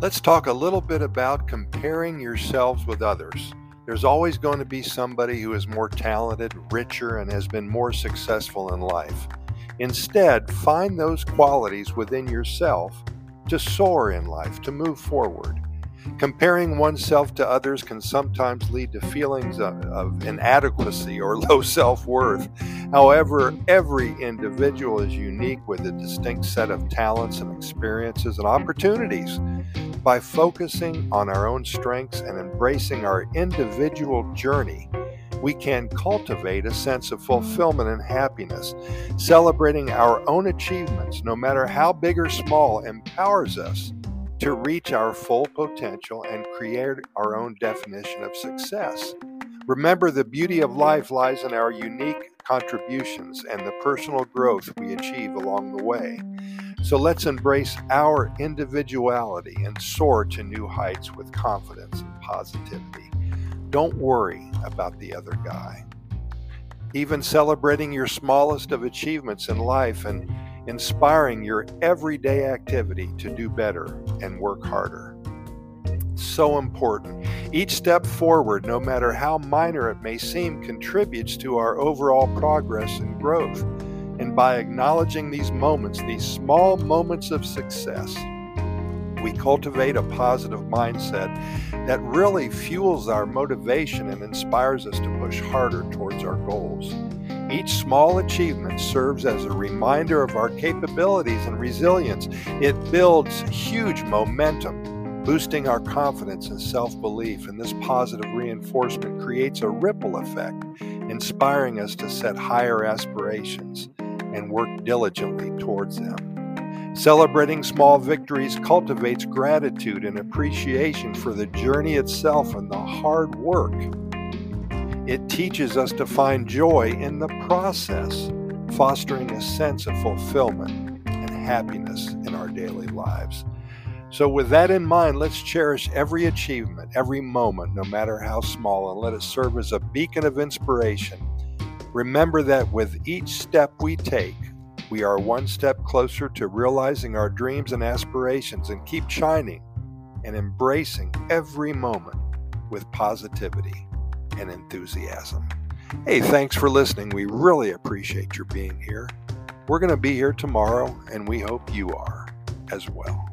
Let's talk a little bit about comparing yourselves with others. There's always going to be somebody who is more talented, richer, and has been more successful in life. Instead, find those qualities within yourself to soar in life, to move forward. Comparing oneself to others can sometimes lead to feelings of, of inadequacy or low self worth. However, every individual is unique with a distinct set of talents and experiences and opportunities. By focusing on our own strengths and embracing our individual journey, we can cultivate a sense of fulfillment and happiness. Celebrating our own achievements, no matter how big or small, empowers us to reach our full potential and create our own definition of success. Remember, the beauty of life lies in our unique contributions and the personal growth we achieve along the way. So let's embrace our individuality and soar to new heights with confidence and positivity. Don't worry about the other guy. Even celebrating your smallest of achievements in life and inspiring your everyday activity to do better and work harder. So important. Each step forward, no matter how minor it may seem, contributes to our overall progress and growth. And by acknowledging these moments, these small moments of success, we cultivate a positive mindset that really fuels our motivation and inspires us to push harder towards our goals. Each small achievement serves as a reminder of our capabilities and resilience. It builds huge momentum, boosting our confidence and self belief. And this positive reinforcement creates a ripple effect, inspiring us to set higher aspirations and work diligently towards them. Celebrating small victories cultivates gratitude and appreciation for the journey itself and the hard work it teaches us to find joy in the process, fostering a sense of fulfillment and happiness in our daily lives. So, with that in mind, let's cherish every achievement, every moment, no matter how small, and let it serve as a beacon of inspiration. Remember that with each step we take, we are one step closer to realizing our dreams and aspirations and keep shining and embracing every moment with positivity and enthusiasm. Hey, thanks for listening. We really appreciate your being here. We're going to be here tomorrow, and we hope you are as well.